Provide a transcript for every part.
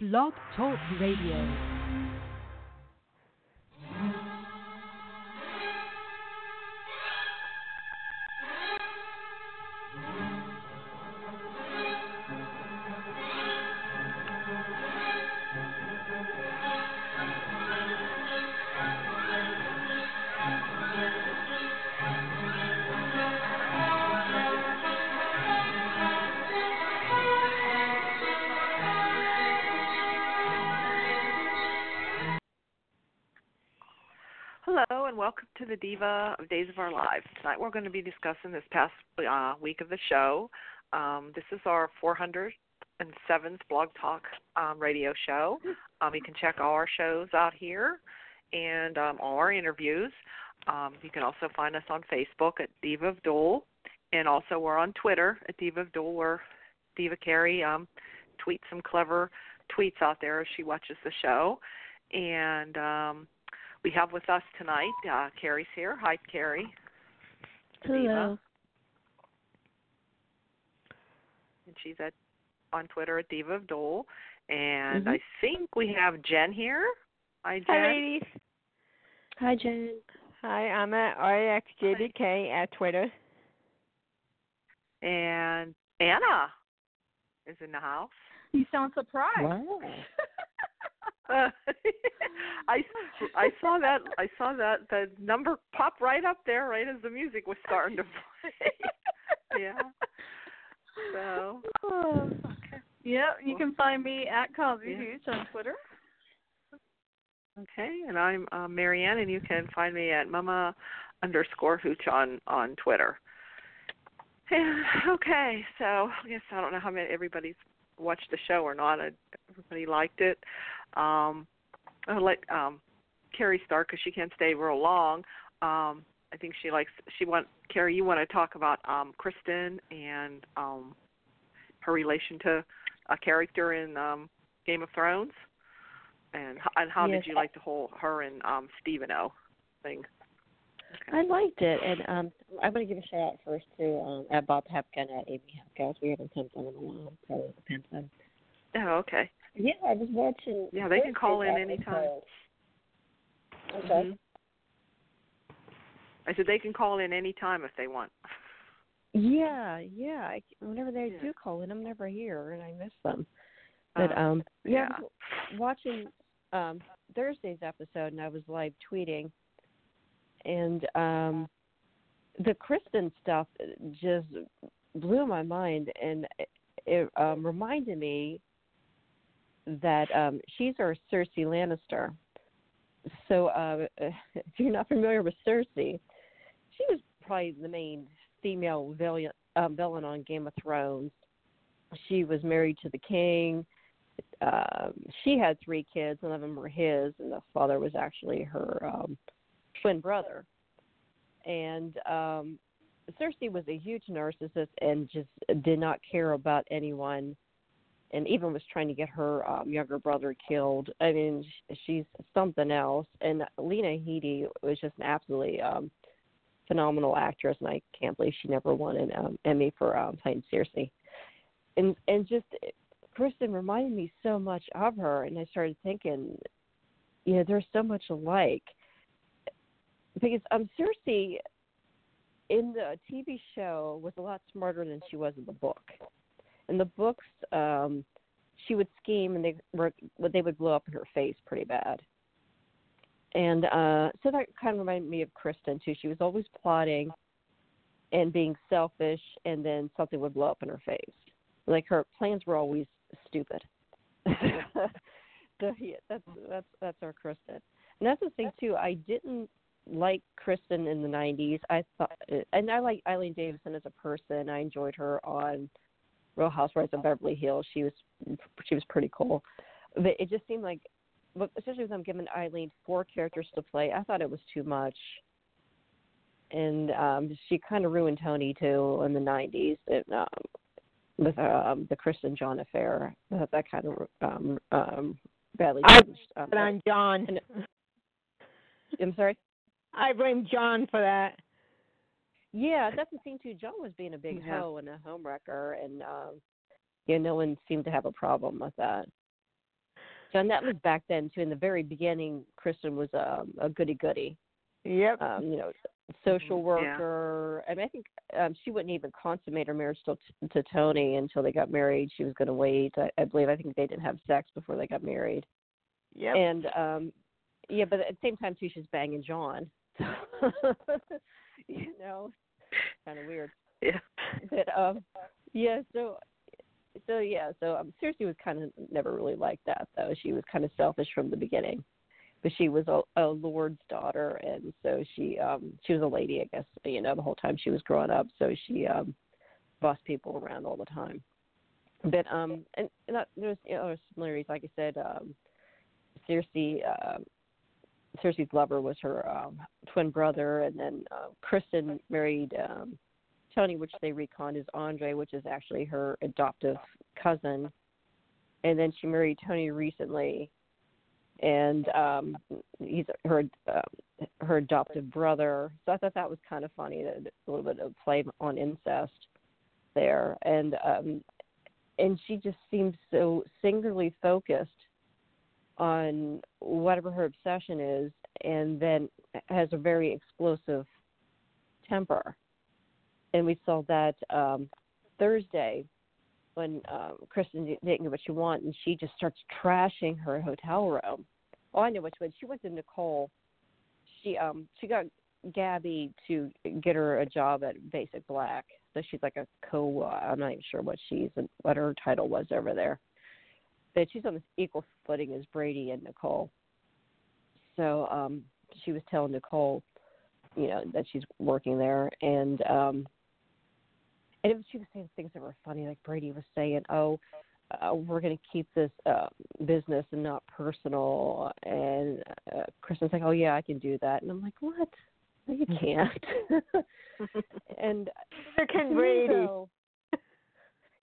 Blog Talk Radio. Diva of Days of Our Lives. Tonight we're going to be discussing this past uh, week of the show. Um, this is our 407th Blog Talk um, radio show. Um, you can check all our shows out here and um, all our interviews. Um, you can also find us on Facebook at Diva of DOOL, and also we're on Twitter at Diva of DOOL, where Diva Carey um, tweets some clever tweets out there as she watches the show. And we have with us tonight, uh, Carrie's here. Hi, Carrie. the Diva. Hello. And she's at on Twitter at Diva of DOOL. And Mhm. I think we have Jen here. Hi, Jen. Hi, ladies. Hi, Jen. Hi, I'm at RXJBK at Twitter. And Anna is in the house. You sound surprised. Wow. Uh, I I saw that I saw that the number pop right up there right as the music was starting to play. yeah. So Oh. Yep, you can find me at Cosby Yeah. Hooch on Twitter. okay, and I'm uh, Marianne, and you can find me at Mama underscore Hooch on on Twitter. Yeah, okay, so I guess I don't know how many everybody's watched the show or not. I, everybody liked it. Um, I'll let um, Carrie start because she can't stay real long. Um, I think she likes she want Carrie. You want to talk about um, Kristen and um, her relation to a character in um, Game of Thrones, and and how Yes, did you like the whole her and um, Stevano thing? I liked it, and um, I want to give a shout out first to um, at Bob Hepkin at Amy Hepcast. We haven't sent them in a while, probably depends on. Oh, okay. Yeah, I was watching. Yeah, they can call in Thursday's anytime. episode. Okay. Mhm. I said they can call in any time if they want. Yeah, yeah. I, whenever they Yeah. do call in, I'm never here, and I miss them. But Uh, um, yeah, yeah. I was watching um Thursday's episode, and I was live tweeting, and um, the Kristen stuff just blew my mind, and it, it um, reminded me that um she's our Cersei Lannister. So uh, if you're not familiar with Cersei, she was probably the main female villain, um, villain on Game of Thrones. She was married to the king. Um, she had three kids. None of them were his, and the father was actually her um, twin brother. And um, Cersei was a huge narcissist and just did not care about anyone, and even was trying to get her um, younger brother killed. I mean, she's something else. And Lena Headey was just an absolutely um, phenomenal actress, and I can't believe she never won an um, Emmy for um, playing Cersei. And and just Kristen reminded me so much of her, and I started thinking, you know, they're so much alike. Because um, Cersei in the TV show was a lot smarter than she was in the book. In the books, um, she would scheme, and they were they would blow up in her face pretty bad. And uh so that kind of reminded me of Kristen too. She was always plotting and being selfish and then something would blow up in her face. Like her plans were always stupid. so yeah, that's that's that's our Kristen. And that's the thing too. I didn't like Kristen in the '90s. I thought, and I like Eileen Davidson as a person. I enjoyed her on Real Housewives of Beverly Hills. She was she was pretty cool. But it just seemed like especially with them giving Eileen four characters to play, I thought it was too much. And um she kind of ruined Tony too in the '90s it, um, with um, the Kristen John affair. That, that kind of um, um, badly. I damaged, um, on John. And- I'm sorry. I blame John for that. Yeah, that's the thing too. John was being a big Yeah. hoe and a homewrecker, and um, yeah, no one seemed to have a problem with that. So and that was back then too. In the very beginning, Kristen was um, a goody goody. Yep. Um, you know, social Mhm, yeah. worker. I mean, I think um, she wouldn't even consummate her marriage to, to Tony until they got married. She was going to wait. I, I believe. I think they didn't have sex before they got married. Yep. And um yeah, but at the same time too, she's banging John. you know, kind of weird. Yeah. But um, yeah. So so yeah. So um, Cersei was kind of never really like that though. She was kind of selfish from the beginning. But she was a, a lord's daughter, and so she um she was a lady, I guess. You know, the whole time she was growing up, so she um bossed people around all the time. But um, and, and that, there's you know, other similarities. Like I said, um, Cersei, uh, Cersei's lover was her um, twin brother, and then uh, Kristen married um, Tony, which they retconned as Andre, which is actually her adoptive cousin. And then she married Tony recently, and um, he's her uh, her adoptive brother. So I thought that was kind of funny, that a little bit of play on incest there, and um, and she just seems so singularly focused on whatever her obsession is and then has a very explosive temper. And we saw that um thursday when um kristen didn't get what she wanted and she just starts trashing her hotel room. Oh i know which one. She went to nicole. She um she got gabi to get her a job at basic black. So she's like a co i'm not even sure what she's what her title was over there but she's on this equal footing as Brady and Nicole. So um she was telling Nicole, you know, that she's working there and um and it was, she was saying things that were funny, like Brady was saying, "Oh, uh, we're going to keep this uh, business and not personal." And uh, Kristen's like, "Oh yeah, I can do that." And I'm like, "What? No, you can't." and Neither can Brady. though-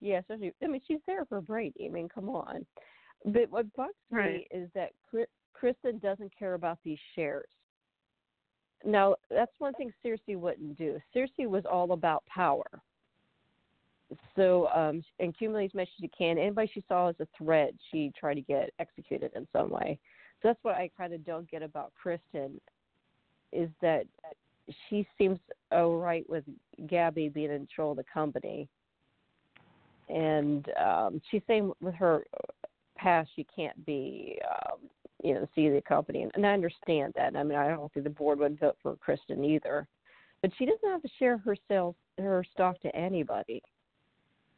yeah, especially. I mean, she's there for Brady. I mean, come on. But what bugs Right. me is that Kristen doesn't care about these shares. Now, that's one thing Cersei wouldn't do. Cersei was all about power. So, um, and accumulate as much as she can. Anybody she saw as a threat, she tried to get executed in some way. So that's what I kind of don't get about Kristen, is that she seems all right with Gabi being in control of the company, and um, she's saying with her past she can't be, um, you know, see the company, and, and I understand that. I mean, I don't think the board would vote for Kristen either, but she doesn't have to share her sales, her stock to anybody.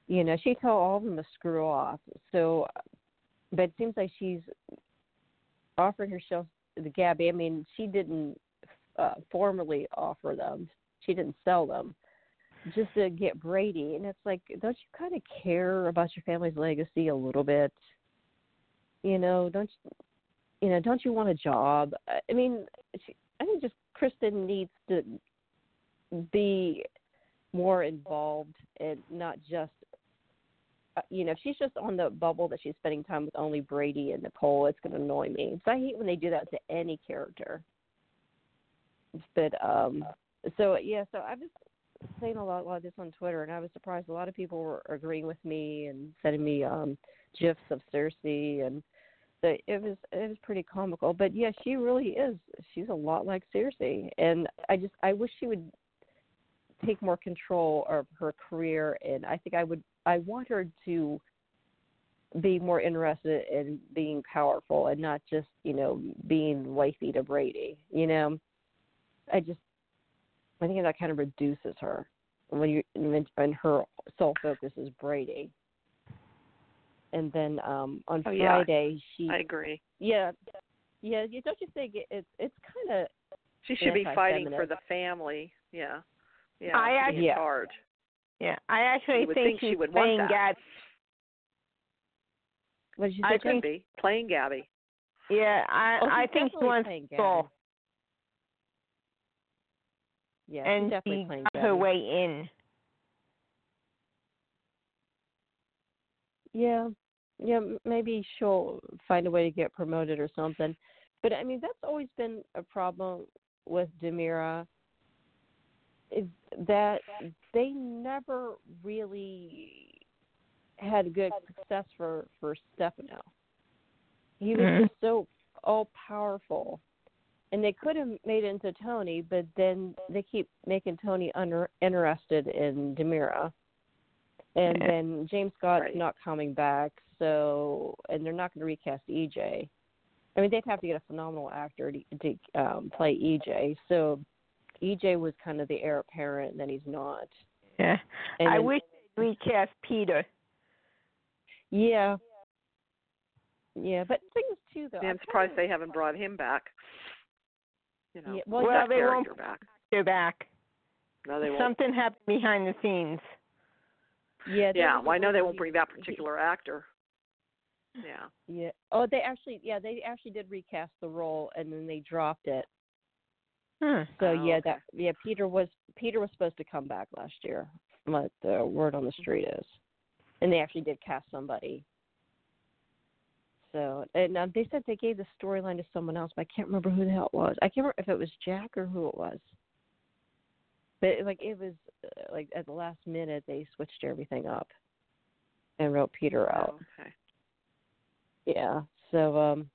You know, she told all of them to screw off. So, but it seems like she's offering herself the Gabi. I mean, she didn't uh, formally offer them. She didn't sell them just to get Brady. And it's like, don't you kind of care about your family's legacy a little bit? You know, don't you, you know, don't you want a job? I- mean, she, I think just Kristen needs to be more involved and not just uh, you know, if she's just on the bubble that she's spending time with only Brady and Nicole, it's going to annoy me. So I hate when they do that to any character. But um, so yeah, so I was saying a lot, lot of this on Twitter, and I was surprised a lot of people were agreeing with me and sending me um gifs of Cersei, and so it was it was pretty comical. But yeah, she really is. She's a lot like Cersei, and I just I wish she would take more control of her career, and I think I would I want her to be more interested in being powerful and not just you know being wifey to Brady. You know, I just I think that kind of reduces her when you when and her sole focus is Brady. And then um on Oh, yeah. Friday she I agree. yeah yeah don't you think it's it's kind of She should be fighting for the family. Yeah. Yeah. I actually, be Yeah. charge. Yeah, I actually You would think think she she's would want playing that. Gab. what did you I say? Could think- be playing Gabi. Yeah, I Oh, I think she definitely wants playing Saul, Yeah, she's and definitely she playing got her way in. Yeah, yeah. Maybe she'll find a way to get promoted or something. But I mean, that's always been a problem with DiMera. Is that they never really had good success for for Stefano. He was Mhm. just so all powerful. And they could have made it into Tony, but then they keep making Tony under, interested in DiMera. And Yeah. then James Scott's Right. not coming back, so and they're not going to recast EJ. I mean, they'd have to get a phenomenal actor to, to um, play EJ. So EJ was kind of the heir apparent, and then he's not. Yeah. And I then- wish they'd recast Peter. Yeah. Yeah, but things too, though. Yeah, I'm surprised they haven't brought him back. You know, Yeah, well, that Well, they won't- back. They're back. No, they won't. Something happened behind the scenes. Yeah. Yeah, well, I know they won't bring that he- particular actor. Yeah. Yeah. Oh, they actually, yeah, they actually did recast the role, and then they dropped it. Hmm. So Oh, yeah, okay. that yeah, Peter was Peter was supposed to come back last year. What the word on the street is, and they actually did cast somebody. So and um, they said they gave the storyline to someone else, but I can't remember who the hell it was. I can't remember if it was Jack or who it was. But it, like it was uh, like at the last minute they switched everything up and wrote Peter out. Oh, okay. Yeah. So um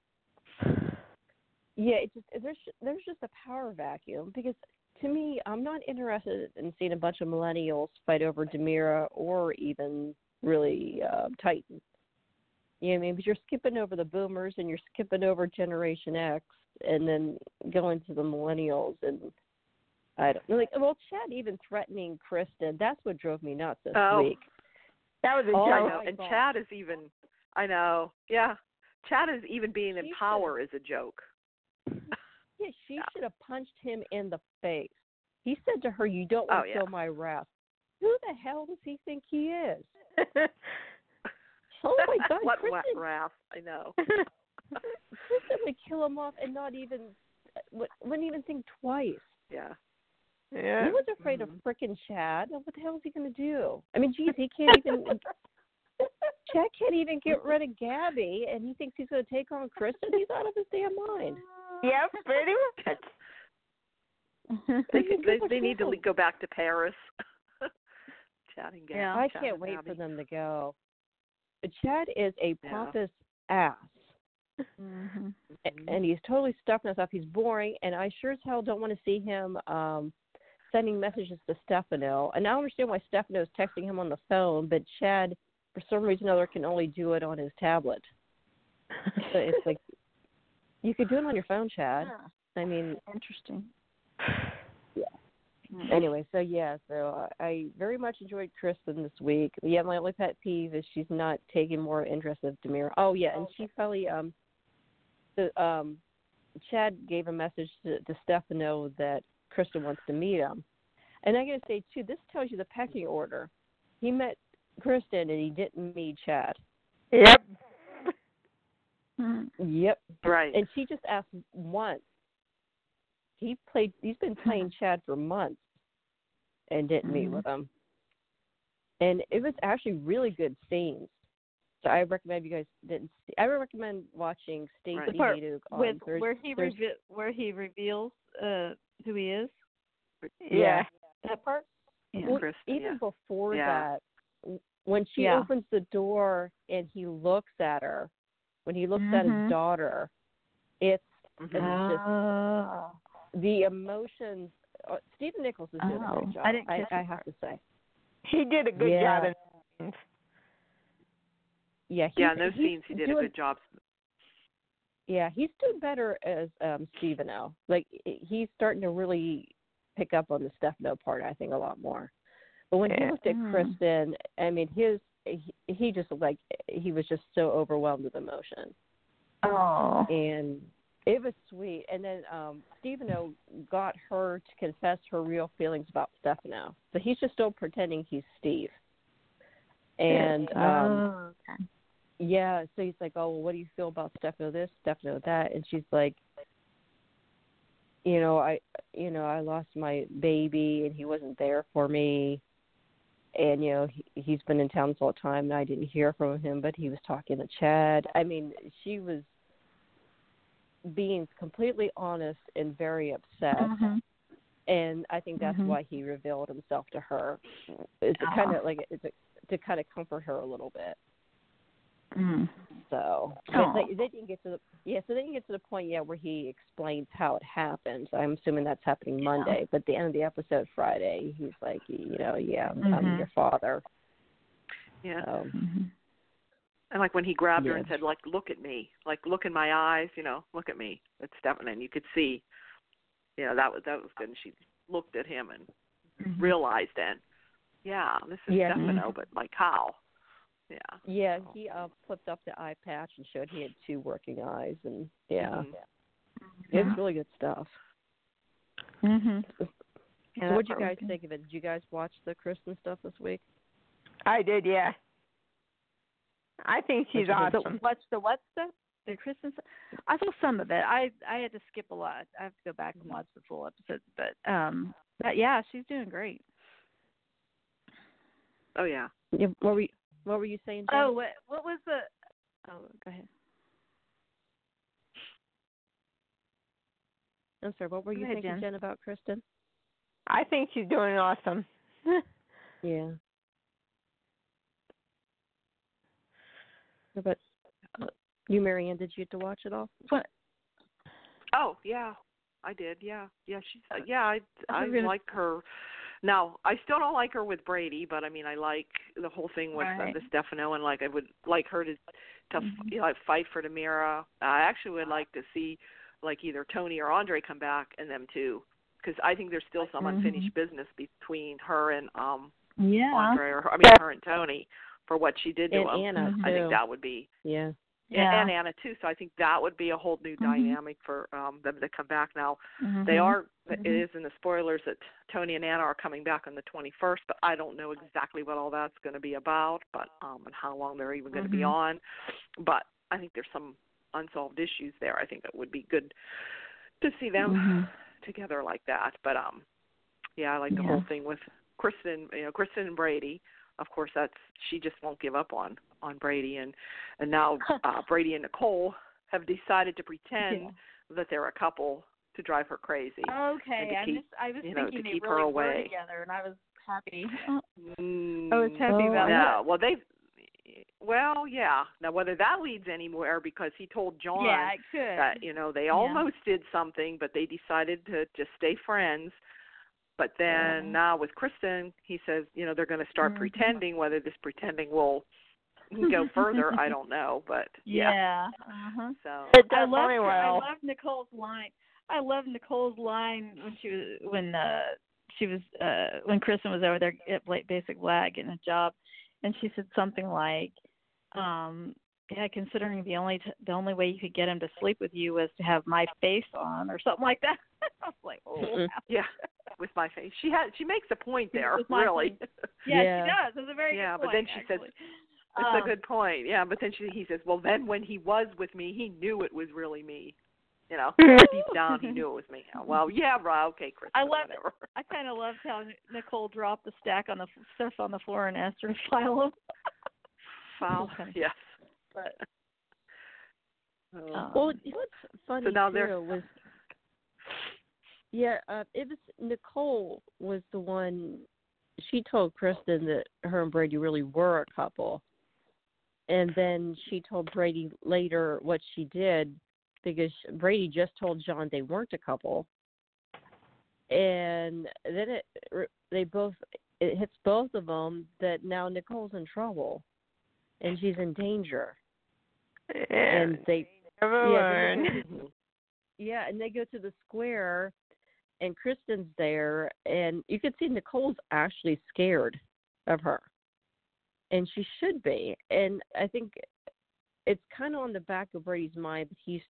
yeah, it just there's there's just a power vacuum because to me, I'm not interested in seeing a bunch of millennials fight over DiMera or even really uh, Titan. You know what I mean? But you're skipping over the boomers and you're skipping over Generation X and then going to the millennials and I don't like well Chad even threatening Kristen, that's what drove me nuts this Oh. week. That was a Oh, I know. And God. Chad is even. I know. Yeah. Chad is even being in She power is a joke. Yeah, she Yeah. should have punched him in the face. He said to her, "You don't want Oh, to yeah. feel my wrath." Who the hell does he think he is? Oh my God, what wa- Kristen! wrath? I know. Kristen would kill him off and not even wou- wouldn't even think twice. Yeah. yeah. He was afraid Mhm. of frickin' Chad. What the hell is he gonna do? I mean, geez, he can't even. Chad can't even get rid of Gabi, and he thinks he's gonna take on Kristen. He's out of his damn mind. Yep, pretty much. They He's could, they, they need to dumb. go back to Paris. Chad and Gabi. Yeah. I Chad can't wait Gabi. for them to go. But Chad is a Yeah. pompous ass, hmm Mhm. and he's totally stuck in stuff. He's boring, and I sure as hell don't want to see him um sending messages to Stefano. And I don't understand why Stefano is texting him on the phone, but Chad, for some reason or other, can only do it on his tablet. So it's like you could do it on your phone, Chad. I mean, Interesting. Yeah. Mm. anyway, so yeah, so I I very much enjoyed Kristen this week. Yeah, my only pet peeve is she's not taking more interest of DiMera. Oh yeah, and she probably um, the um, Chad gave a message to, to Stefano that Kristen wants to meet him, and I gotta say too, this tells you the pecking order. He met Kristen and he didn't meet Chad. Yep. Mm. Yep, Right. and she just asked once. He played. He's been playing Chad for months, and didn't meet Mhm. with him. And it was actually really good scenes. So I recommend you guys didn't see. I would recommend watching Stacey Right. The on With Thurs- where he reve- where he reveals uh who he is. Yeah. That part. Yeah. Well, even yeah. before Yeah. that, when she Yeah. opens the door and he looks at her, when he looks at his Mhm. daughter, it's it's just Oh. The emotions. Uh, Stephen Nichols is doing a good job. I didn't I, catch I that have to say. He did a good Yeah. job in the scenes. Yeah, he's, yeah, in those he's scenes he did doing, a good job. Yeah, he's doing better as um Stevano. Like he's starting to really pick up on the Stefano part. I think a lot more. But when he Yeah. looked at Mm. Kristen, I mean, his he, he just like he was just so overwhelmed with emotion, Oh. and it was sweet. And then um Stevano got her to confess her real feelings about Stefano. So he's just still pretending he's Steve. And um oh, okay. yeah, so he's like, Oh, well, what do you feel about Stefano this, Stefano that? And she's like, You know, I you know, I lost my baby and he wasn't there for me and you know, he he's been in town this whole time and I didn't hear from him, but he was talking to Chad. I mean, she was being completely honest and very upset Mhm. and I think that's Mhm. why he revealed himself to her. It's Uh-huh. kind of like it's a, to kind of comfort her a little bit. Mm. So, but They, they didn't get to the yeah, so they didn't get to the point yet where he explains how it happened. I'm assuming that's happening Yeah. Monday, but at the end of the episode Friday, he's like, you know, yeah, I'm, I'm Mhm. your father. Yeah. So, Mhm. And like when he grabbed her and said, like, look at me, like, look in my eyes, you know, look at me. It's Stefano, and you could see, you know, that was that was good. And she looked at him and Mhm. realized then, yeah, this is Yeah. Stefano, but like how? Yeah. yeah, he uh, flipped up the eye patch and showed he had two working eyes, and yeah, Mhm. it was really good stuff. Mhm. So Yeah, what'd you that part was guys think of it? Did you guys watch the Kristen stuff this week? I did, yeah. I think she's What'd you The, what's the what stuff? The Christmas. I saw some of it. I I had to skip a lot. I have to go back and watch the full episodes. But um, but yeah, she's doing great. Oh yeah. Yeah, what were you, what were you saying? Jen? Oh, what what was the? Oh, go ahead. I'm sorry. What were Go you ahead, thinking, Jen. Jen, about Kristen? I think she's doing awesome. Yeah. But uh, you, Marianne, did you get to watch it all? What? Oh yeah, I did. Yeah, yeah. She's uh, yeah. I I I gonna- like her. Now I still don't like her with Brady, but I mean I like the whole thing with Right. uh, the Stefano, and like I would like her to to f Mhm. you know, like fight for DiMera. I actually would like to see like either Tony or Andre come back and them too, because I think there's still some Mhm. unfinished business between her and um Yeah. Andre, or I mean her and Tony for what she did to him. Anna. I think that would be Yeah. Yeah. and, and Anna too. So I think that would be a whole new Mhm. dynamic for um them to come back. Now Mhm. they are it Mhm. is in the spoilers that Tony and Anna are coming back on the 21st, but I don't know exactly what all that's going to be about, but um and how long they're even going to be Mhm. on. But I think there's some unsolved issues there. I think it would be good to see them Mhm. together like that. But um yeah, I like the Yeah. whole thing with Kristen, you know, Kristen and Brady. Of course, that's she just won't give up on on Brady, and and now uh, Brady and Nicole have decided to pretend Yeah. that they're a couple to drive her crazy. Okay, to I keep- just I was you know, thinking to they keep her really were away. together, and I was happy. Mm, I was happy about no, well they, well yeah. Now whether that leads anywhere because he told. John Yeah, it could. that you know they Yeah. almost did something, but they decided to just stay friends. But then Yeah. now with Kristen, he says you know they're going to start Mhm. pretending. Whether this pretending will go further, I don't know. But yeah, yeah. Uh-huh. so It I love definitely her, I love Nicole's line. I love Nicole's line when she was when uh she was uh when Kristen was over there at Bla- Basic Black getting a job, and she said something like, um, "Yeah, considering the only t- the only way you could get him to sleep with you was to have my face on or something like that." I was like, "Oh, wow. yeah, with my face, she has she makes a point there. With Really, yeah, Yeah. she does. It's a very Yeah, good but then point, she says- actually. it's Um, a good point. Yeah, but then she he says, well then when he was with me, he knew it was really me. You know, deep down he knew it was me. Well, yeah, right, okay, Chris. I love it. I kind of loved how Nicole dropped the stack on the f- stuff on the floor and asked her to file them. Foul. Okay. Yes. But Oh. um, Well, what's funny so now too they're- was, yeah, uh, it was Nicole was the one. She told Kristen that her and Brady really were a couple, and then she told Brady later what she did because Brady just told John they weren't a couple, and then it they both it hits both of them that now Nicole's in trouble, and she's in danger, and they never yeah, learn. they yeah, and they go to the square, and Kristen's there, and you can see Nicole's actually scared of her, and she should be. And I think it's kind of on the back of Brady's mind, but he's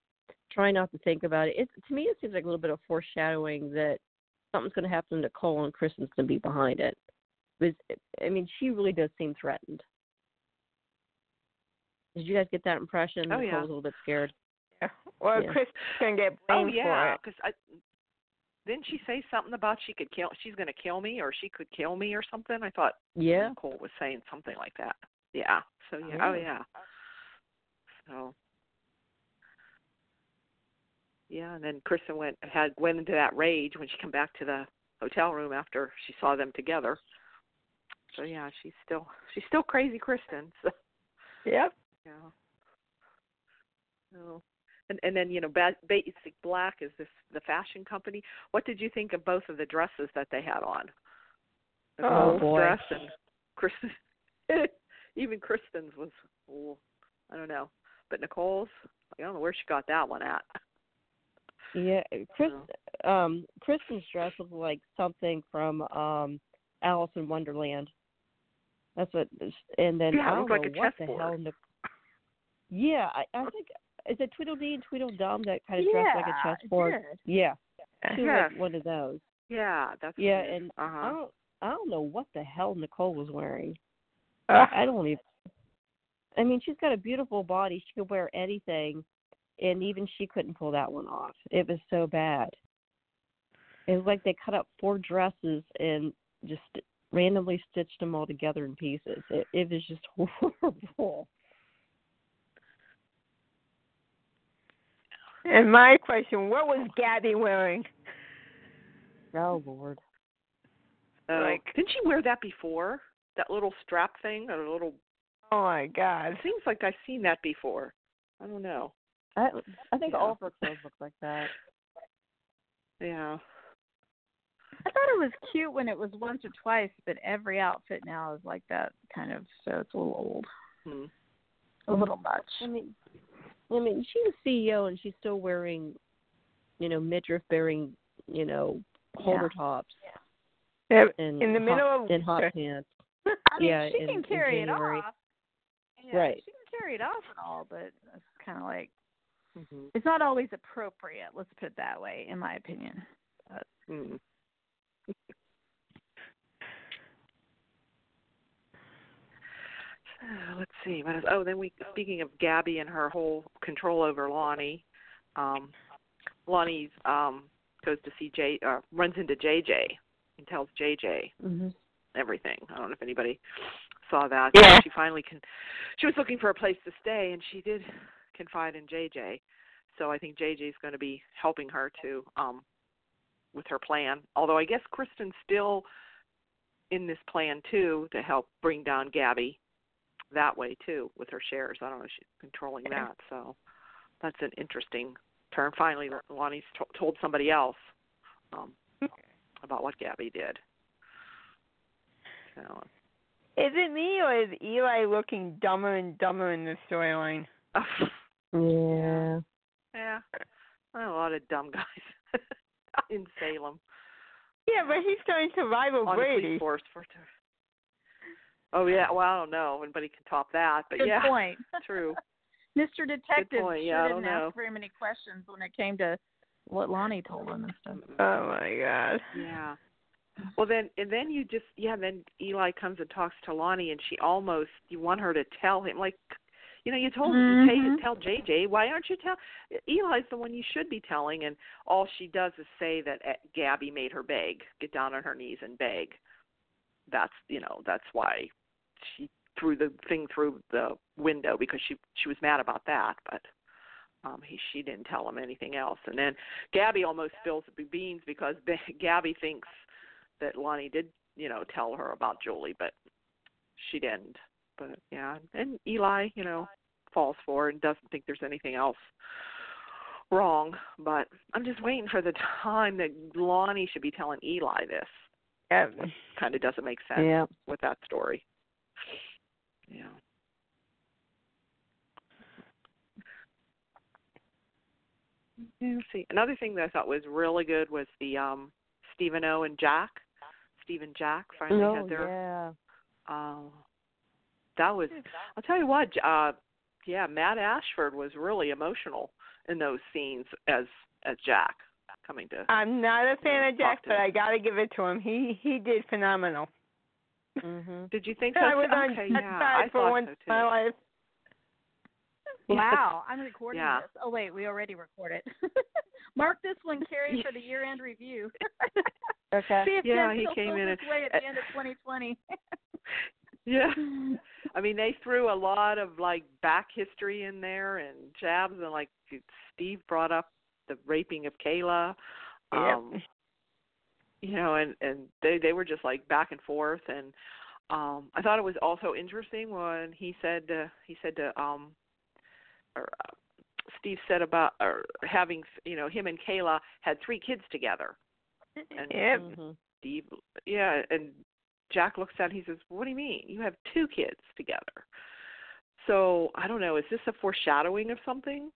trying not to think about it. it to me, it seems like a little bit of foreshadowing that something's going to happen to Nicole, and Kristen's going to be behind it. Because I mean, she really does seem threatened. Did you guys get that impression? Oh, Nicole yeah. was a little bit scared. Well, Yeah. Chris can get Oh blamed yeah, for it. because I didn't she say something about she could kill she's going to kill me or she could kill me or something? I thought Yeah. Nicole was saying something like that. Yeah. So yeah. Oh Oh. yeah. So yeah, and then Kristen went had went into that rage when she come back to the hotel room after she saw them together. So yeah, she's still she's still crazy Kristen. So Yep. yeah. Oh. And and then you know ba- Basic Black is this the fashion company. What did you think of both of the dresses that they had on? Oh, boy. dress and Kristen. even Kristen's was. Oh, I don't know, but Nicole's. I don't know where she got that one at. Yeah, Chris. Um, Kristen's dress was like something from um Alice in Wonderland. That's what. And then Yeah, I don't like know a what the hell. Nic- yeah, I, I think is it Tweedledee and Tweedledum that kind of dress like a chessboard. Yeah, she was Yes. like one of those. Yeah, that's Yeah, what it is. and uh-huh. I don't I don't know what the hell Nicole was wearing. Ugh. I don't even. I mean, she's got a beautiful body. She could wear anything, and even she couldn't pull that one off. It was so bad. It was like they cut up four dresses and just randomly stitched them all together in pieces. It, it was just horrible. And my question, what was Gabi wearing? Oh Lord. Oh, like- didn't she wear that before? That little strap thing, or a little. Oh my God. It seems like I've seen that before. I don't know. I I think Yeah. all of her clothes look like that. Yeah. I thought it was cute when it was once or twice, but every outfit now is like that kind of, so it's a little old, Hmm. a little much. I mean, I mean, she's CEO and she's still wearing, you know, midriff bearing, you know, holder tops Yeah, and In the hot, middle of and hot pants. I mean, Yeah, she in- can carry it off. Yeah, Right. She can carry it off and all, but it's kind of like hmm it's not always appropriate. Let's put it that way, in my opinion. Mm. Uh, Let's see. What is, oh, then we. Speaking of Gabi and her whole control over Lani, um, Lani's um goes to see J. Uh, runs into JJ and tells JJ Mm-hmm. everything. I don't know if anybody saw that. Yeah. She finally can. She was looking for a place to stay, and she did confide in JJ. So I think JJ is going to be helping her to um with her plan. Although I guess Kristen's still in this plan too to help bring down Gabi that way too with her shares. I don't know if she's controlling that. So that's an interesting turn. Finally, Lani's to- told somebody else um about what Gabi did. So Is it me or is Eli looking dumber and dumber in the storyline? Yeah. yeah, a lot of dumb guys in Salem Yeah, but he's going to rival on the Brady. police force for. Oh yeah, well I don't know. Anybody can top that, but Good yeah, point. true. Mr. Detective point. sure Yeah, I didn't know. ask very many questions when it came to what Lani told him and stuff. Oh my God. Yeah. Well then, and then you just yeah. Then Eli comes and talks to Lani, and she almost you want her to tell him like, you know, you told Mhm. you tell, tell JJ. Why aren't you tell? Eli's the one you should be telling, and all she does is say that uh, Gabi made her beg, get down on her knees and beg. That's you know that's why she threw the thing through the window because she she was mad about that, but um he she didn't tell him anything else. And then gabi almost spills the beans because gabi thinks that lani did you know tell her about julie but she didn't. But yeah and eli you know falls for it and doesn't think there's anything else wrong. But i'm just waiting for the time that lani should be telling eli this. Yeah. kind of doesn't make sense Yeah. with that story yeah Yeah, let's see. Another thing that I thought was really good was the um Stevano and Jack. Steve and Jack finally Oh had their yeah. um that was I'll tell you what, uh yeah, Matt Ashford was really emotional in those scenes as as Jack coming to I'm not a fan of Jack, but him. I gotta give it to him. He he did phenomenal. Mhm. Did you think so? I was too? on okay, that yeah, side I for thought once so in my life. Wow, I'm recording Yeah. this. Oh wait, we already recorded. Mark this one, Carrie, for the year-end review. Okay. See if Yeah, he came in this and- way at the end of 2020. Yeah. I mean, they threw a lot of like back history in there and jabs, and like Steve brought up the raping of Kayla. Um, Yep. You know, and and they they were just like back and forth, and um I thought it was also interesting when he said to, he said to um or uh, Steve said about or having you know him and Kayla had three kids together. And Yep. Mhm. Steve, yeah, and Jack looks at. It, he says, "What do you mean? You have two kids together?" So I don't know. Is this a foreshadowing of something?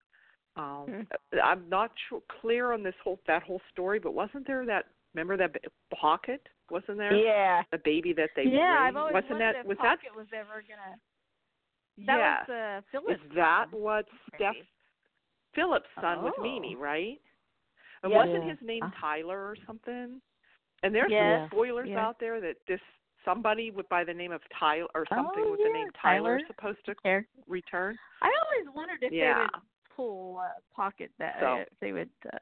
Um, I'm not sure, clear on this whole that whole story, but wasn't there that? Remember that pocket? Wasn't there Yeah. the baby that they yeah, bring? I've always wasn't wondered that if was that Pocket was ever gonna. That yeah? was uh. Is that what Steph Phillips' son was Oh. Mimi, right? And Yeah. wasn't Yeah. his name Uh. Tyler or something? And there's Yes. some spoilers Yeah. out there that this somebody with by the name of Tyler or something Oh, with the name Tyler, Tyler. is supposed to return. I always wondered if they yeah. would pull uh, Pocket that So- uh, if they would. Uh,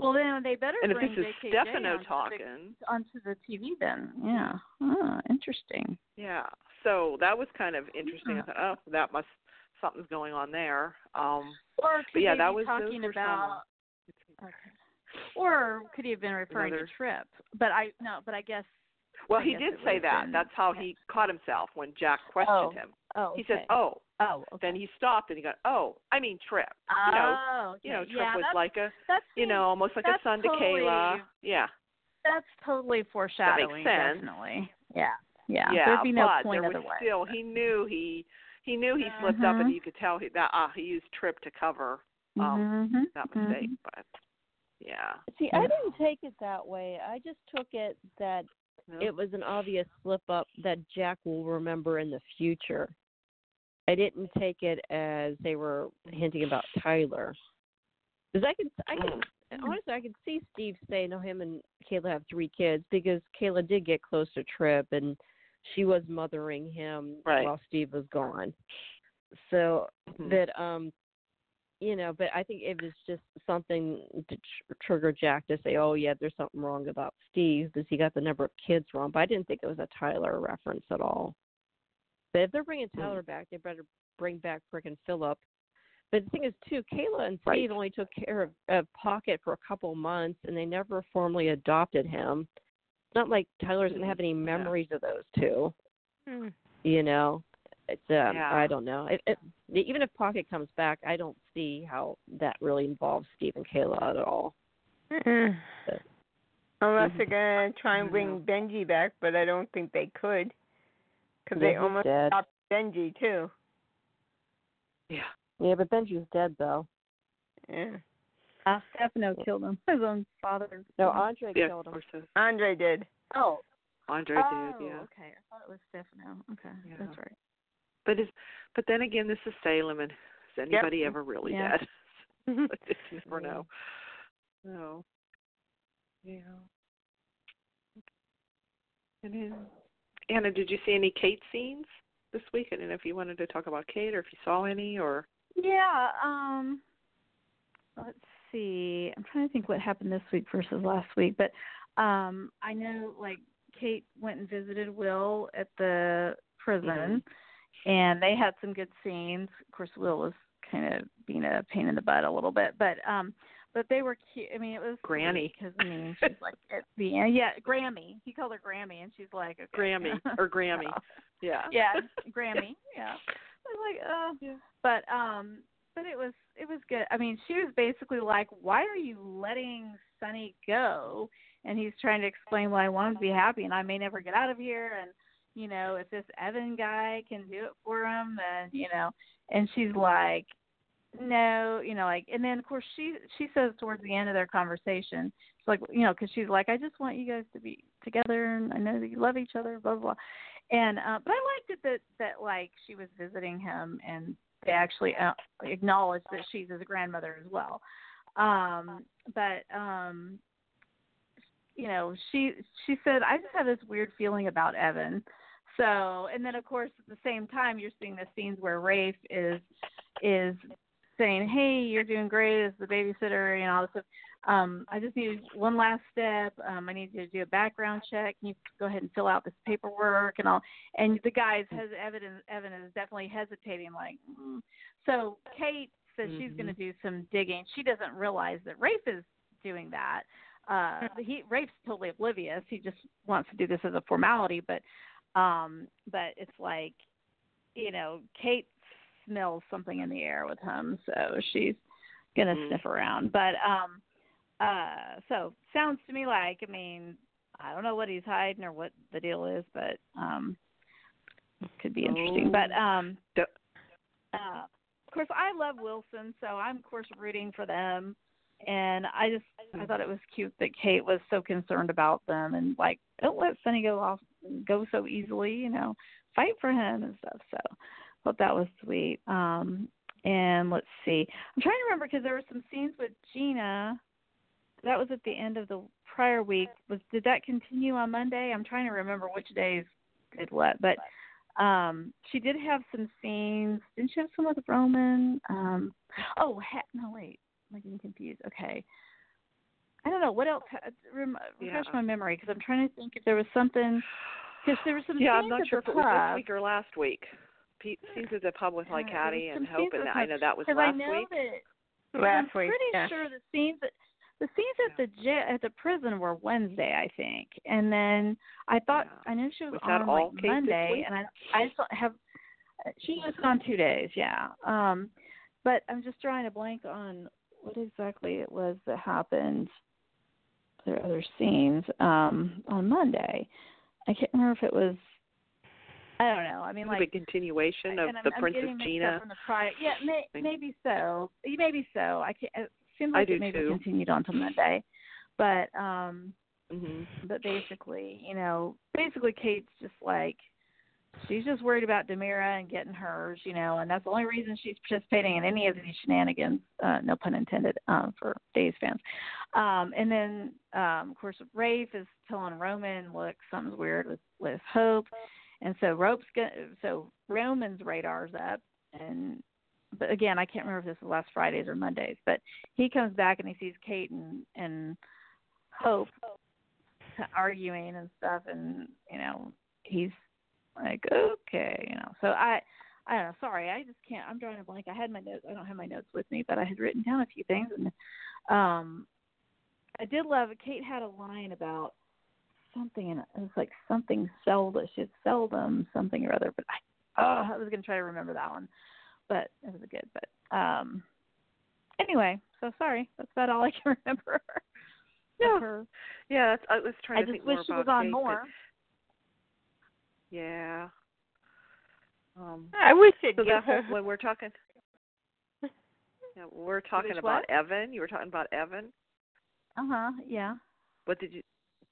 well, then they better And if bring this is JKJ Stefano onto the- talking, onto the TV. Then, yeah. Oh, interesting. yeah. So that was kind of interesting. I thought, oh, that must something's going on there. Um, Or could yeah, that be was talking about? some. Okay. Or could he have been referring Another- to Trip? But I no, but I guess. Well, I he guess did say that. been- That's how he caught himself when Jack questioned Oh, him. Oh, He okay. says, "Oh." Oh, okay. Then he stopped and he got, "Oh, I mean Trip." oh, you know, okay. You know, Trip yeah, was like a, that's you know, almost like a son to totally- Kayla. Yeah. that's totally foreshadowing. sense. Definitely. Yeah. Yeah. Yeah, There'd be no point there was otherwise. still he knew he he knew he slipped up, and Mhm. you could tell he that ah he used Trip to cover um Mhm, that mhm. mistake. But yeah, See, I didn't take it that way. I just took it that No? it was an obvious slip up that Jack will remember in the future. I didn't take it as they were hinting about Tyler. Because I could, I could, Mm. honestly, I could see Steve saying, "No, him and Kayla have three kids," because Kayla did get close to Trip, and she was mothering him Right. while Steve was gone. So Mhm. that um you know but i think it was just something to tr- trigger jack to say oh yeah there's something wrong about steve because he got the number of kids wrong but i didn't think it was a tyler reference at all but if they're bringing Hmm. tyler back they better bring back frickin' philip but the thing is too kayla and Right. steve only took care of, of pocket for a couple months and they never formally adopted him it's not like tyler doesn't have any memories of those two Hmm. you know it's um Yeah. i don't know it, it, even if pocket comes back i don't see how that really involves steve and kayla at all Mm. Unless Mhm. they're gonna try and bring Benji back, but I don't think they could, because they Yeah, he's almost dead. stopped Benji too. yeah. yeah but benji's dead though Yeah. Uh, Stefano killed him. His own father. no andre Yeah, killed him course. uh, Andre did. Oh. Andre oh, did, yeah. okay. I thought it was Stefano. Okay, Yeah. that's right. But is but then again, this is Salem, and is anybody ever really Yeah. dead? you never Yeah. know. No. Yeah. And then, Anna, did you see any Kate scenes this week? I don't know if you wanted to talk about Kate or if you saw any or. Yeah, um let's see. I'm trying to think what happened this week versus last week, but um I know like Kate went and visited Will at the prison and they had some good scenes. Of course Will was kind of being a pain in the butt a little bit, but um but they were cute. I mean, it was Granny. because I mean, she's like at the end. Yeah, Grammy. He called her Grammy, and she's like, okay. Grammy or Grammy. Yeah. yeah, Grammy. Yeah. I was like, uh Yeah. but um but it was it was good. I mean, she was basically like, Why are you letting Sonny go? And he's trying to explain why I want him to be happy and I may never get out of here and you know, if this Evan guy can do it for him then, you know, and she's like no, you know, like, and then of course she she says towards the end of their conversation, it's like, you know, because she's like, I just want you guys to be together, and I know that you love each other, blah blah. blah. And uh, but I liked it that that like she was visiting him, and they actually uh, acknowledged that she's his grandmother as well. Um, but um, you know, she she said, I just have this weird feeling about Evan. So, and then of course at the same time you're seeing the scenes where Rafe is is saying, "Hey, you're doing great as the babysitter," and all this stuff. Um, I just need one last step. Um, I need you to do a background check. Can you go ahead and fill out this paperwork and all? And the guys has evidence. Evan is definitely hesitating. Like, mm. so Kate says she's Mhm. going to do some digging. She doesn't realize that Rafe is doing that. Uh, he Rafe's totally oblivious. He just wants to do this as a formality, but um, but it's like, you know, Kate smells something in the air with him, so she's gonna Mhm. sniff around. But um, uh, so sounds to me like I mean I don't know what he's hiding or what the deal is, but um, could be interesting. But Oh. um, D- uh, of course I love Wilson, so I'm of course rooting for them. And I just I thought it was cute that Kate was so concerned about them and like don't let Sonny go off go so easily, you know, fight for him and stuff. So thought that was sweet. Um, and let's see, I'm trying to remember because there were some scenes with Gina. That was at the end of the prior week. Was did that continue on Monday? I'm trying to remember which days did what, but um she did have some scenes. Didn't she have some with Roman? Um, oh, ha- no, wait, I'm getting confused? Okay. I don't know what else. Rem- refresh Yeah. my memory because I'm trying to think if there was something. Because there was some. Yeah, I'm not sure if it was this week or last week. Pete seems at the pub with like Yeah, Hattie and some Hope, scenes and I know that was Because I last know week. that Last I'm week. pretty yeah. sure the scenes at the scenes at the jail at the prison were Wednesday, I think, and then I thought Yeah. I knew she was, Was that on all like Kate Monday, and I I just have. She was on two days, yeah. Um, but I'm just drawing a blank on what exactly it was that happened. There are other scenes um on Monday. I can't remember if it was. I don't know. I mean, like a continuation of I'm, the I'm Princess Gina. From the prior. Yeah, may, maybe so. Maybe so. I can't, it seems like it maybe too. continued on to Monday, but um, hmm but basically, you know, basically Kate's just like she's just worried about DiMera and getting hers, you know, and that's the only reason she's participating in any of these shenanigans. Uh, no pun intended um, for Days fans. Um, and then, um, of course, Rafe is telling Roman, "Look, something's weird with with Hope," and so Rope's go- so Roman's radar's up, and but again, I can't remember if this was last Fridays or Mondays, but he comes back and he sees Kate and and Hope arguing and stuff, and you know he's like, okay, you know. So I, I don't know. Sorry, I just can't. I'm drawing a blank. I had my notes. I don't have my notes with me, but I had written down a few things, and um, I did love. Kate had a line about something, and it was like something seldom. She seldom something or other, but I, oh, I was gonna try to remember that one, but it was good. But um, anyway, so sorry. That's about all I can remember. of Yeah. her. Yeah, that's, I was trying I to just think wish more she was on Kate, more. Yeah. Um, I wish they'd so give that whole, when we're talking, yeah, we're talking about what? Evan. You were talking about Evan. Uh huh. Yeah. What did you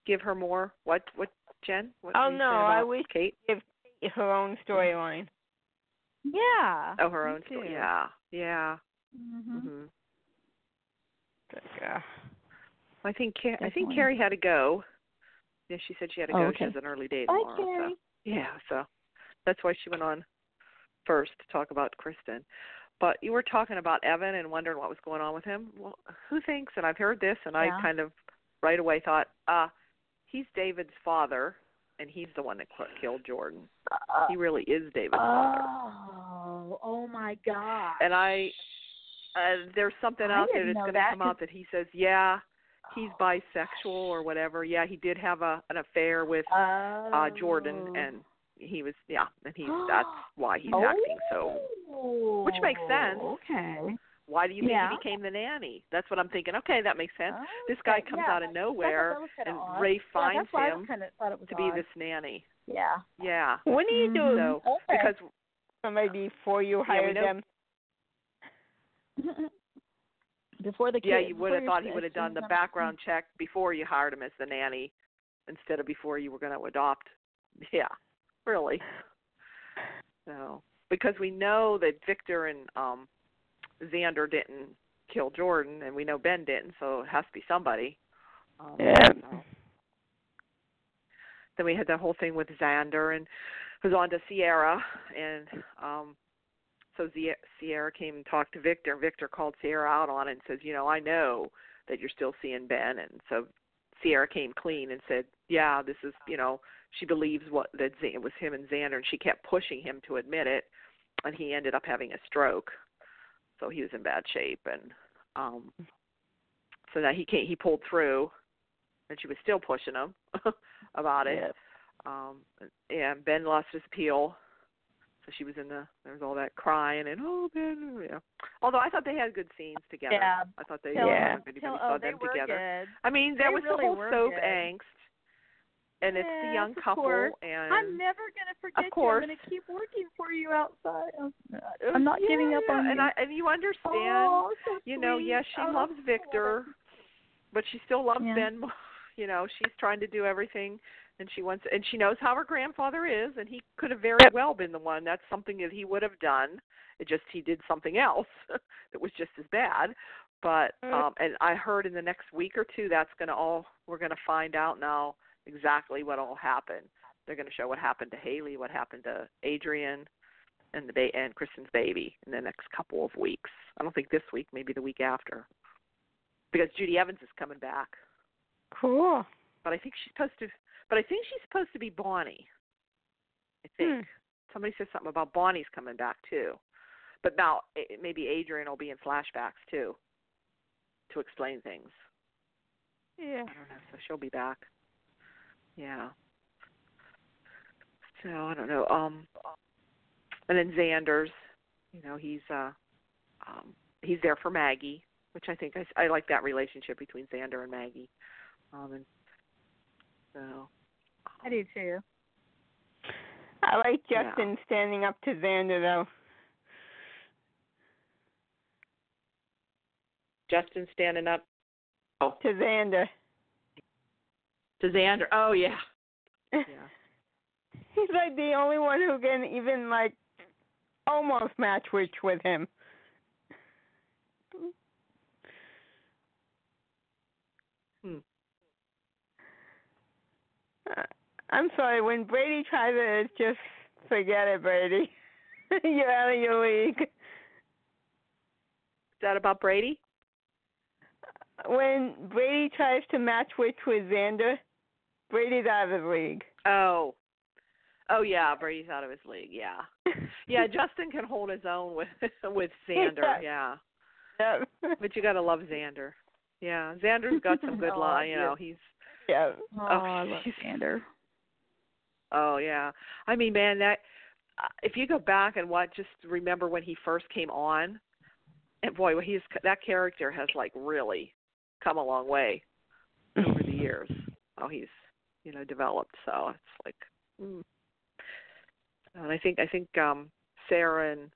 give her more? What? What? Jen? What Oh, no, I wish- Kate. give her own storyline. Yeah. Oh, her own story. Yeah. Yeah. Mhm. hmm But, uh, I think Car- I think Carrie had to go. Yeah, she said she had to Oh, go. okay. She has an early day Bye, tomorrow. Carrie. So yeah, so that's why she went on first to talk about Kristen. But you were talking about Evan and wondering what was going on with him. Well, who thinks? And I've heard this, and Yeah. I kind of right away thought, uh, he's David's father, and he's the one that killed Jordan. Uh, He really is David's father. oh, oh my God. And I, uh, there's something out there that's going to that, come out that he says, yeah, he's bisexual or whatever. Yeah, he did have a an affair with oh. uh Jordan and he was yeah, and he's that's why he's oh. acting so which makes sense. Okay. Why do you think Yeah. he became the nanny? That's what I'm thinking. Okay, that makes sense. This guy Okay, comes yeah, out of that- that nowhere and odd. Ray finds that's why I him was kinda, thought it to be this nanny. Yeah. Yeah. what do you do Mhm. So okay. because maybe before you we hire know- them? before the kid, yeah, you would have thought he would have done the season- background check before you hired him as the nanny instead of before you were going to adopt. Yeah. Really. So, because we know that Victor and um Xander didn't kill Jordan, and we know Ben didn't, so it has to be somebody. Um, Yeah. so. Then we had that whole thing with Xander, and it was on to Ciera, and um so Zia- Ciera came and talked to Victor. Victor called Ciera out on it and says, you know, I know that you're still seeing Ben, and so Ciera came clean and said, yeah, this is, you know, she believes what that Z- it was him and Xander, and she kept pushing him to admit it, and he ended up having a stroke, so he was in bad shape, and um, so that he came, he pulled through, and she was still pushing him about it. Yeah. Um, yeah, Ben lost his appeal, So she was in the there was all that crying and oh Ben, know. Although I thought they had good scenes together. Yeah. I thought they Yeah. till- oh, saw they them together. good. I mean, there They was really the whole soap good. angst, and it's the young couple, course. and I'm never gonna forget of course. you. I'm gonna keep working for you outside. I'm, I'm not giving up yeah, on and you. I and you understand. oh, so you know, yes, she Oh, loves Victor, but she still loves Yeah. Ben. more. You know, she's trying to do everything, and she wants, and she knows how her grandfather is, and he could have very well been the one. That's something that he would have done. It just he did something else that was just as bad. But Mm. um and I heard in the next week or two that's going to all we're going to find out now exactly what all happened. They're going to show what happened to Haley, what happened to Adrienne, and the ba- and Kristen's baby in the next couple of weeks. I don't think this week, maybe the week after, because Judi Evans is coming back. Cool. But I think she's supposed to. But I think she's supposed to be Bonnie. I think hmm. somebody said something about Bonnie's coming back too. But now maybe Adrienne will be in flashbacks too, to explain things. Yeah. I don't know. So she'll be back. Yeah. So I don't know. Um and then Xander's, you know, he's uh um he's there for Maggie, which I think I I like that relationship between Xander and Maggie. Um and so I do too. I like Yeah. Justin standing up to Xander though. Justin standing up oh To Xander. To Xander. Oh yeah. Yeah. He's like the only one who can even like almost match witch with him. Hmm. Uh, I'm sorry, when Brady tries it, it's just forget it, Brady. You're out of your league. Is that about Brady? When Brady tries to match witch with Xander, Brady's out of the league. Oh. Oh yeah, Brady's out of his league. Yeah. Yeah, Justin can hold his own with with Xander. Yeah. Yep. But you got to love Xander. Yeah, Xander's got some good Oh, line. You yeah. know, he's yeah. Oh, Oh, I love he's- Xander. oh yeah. I mean, man, that uh, if you go back and watch, just remember when he first came on, and boy, he's that character has like really come a long way over the years. Oh, he's you know developed. So it's like, mm. and I think I think um Sarah and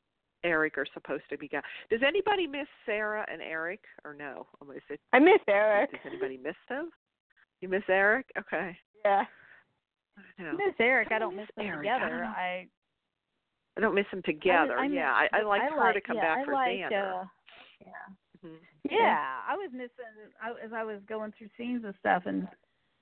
Eric are supposed to be. Go- Does anybody miss Sarah and Eric or no? Is it I miss Eric. Does anybody miss them? You miss Eric? Okay. Yeah. No. Miss Eric, I I don't miss miss them Eric. I don't together. know. I I don't miss them together. I, miss- yeah, I, I like I her like, to come yeah, back I for like, Xander. Uh, yeah. Mhm. Yeah, I was missing I, as I was going through scenes and stuff, and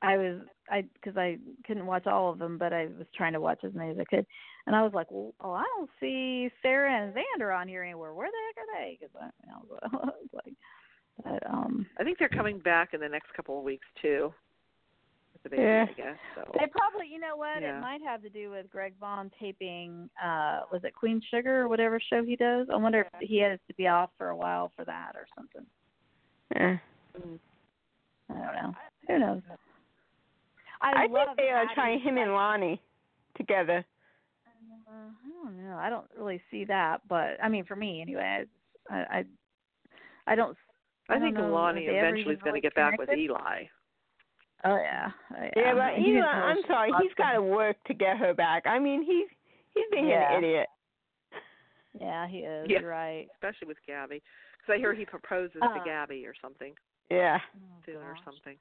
I was I because I couldn't watch all of them, but I was trying to watch as many as I could, and I was like, well, oh, I don't see Sarah and Xander on here anywhere. Where the heck are they? Because I, I was, I was like, but um, I think they're coming back in the next couple of weeks too. With the baby, Yeah. I guess. So. they probably, you know what? Yeah. It might have to do with Greg Vaughn taping. uh Was it Queen Sugar or whatever show he does? I wonder if he has to be off for a while for that or something. Yeah. I don't know. Who knows? I, I, think they are trying him and Lani together. Uh, I don't know. I don't really see that, but I mean, for me anyway, I I, I don't. I, I think don't know Lani if they ever eventually is going to really get back with. Eli. Oh yeah. Oh, yeah. Yeah, but He Eli, I'm sorry, he's got to work to get her back. I mean, he's he's being Yeah. an idiot. Yeah, he is. Yeah. You're right. especially with Gabi, because I hear he proposes Uh. to Gabi or something Yeah. Oh, soon or something.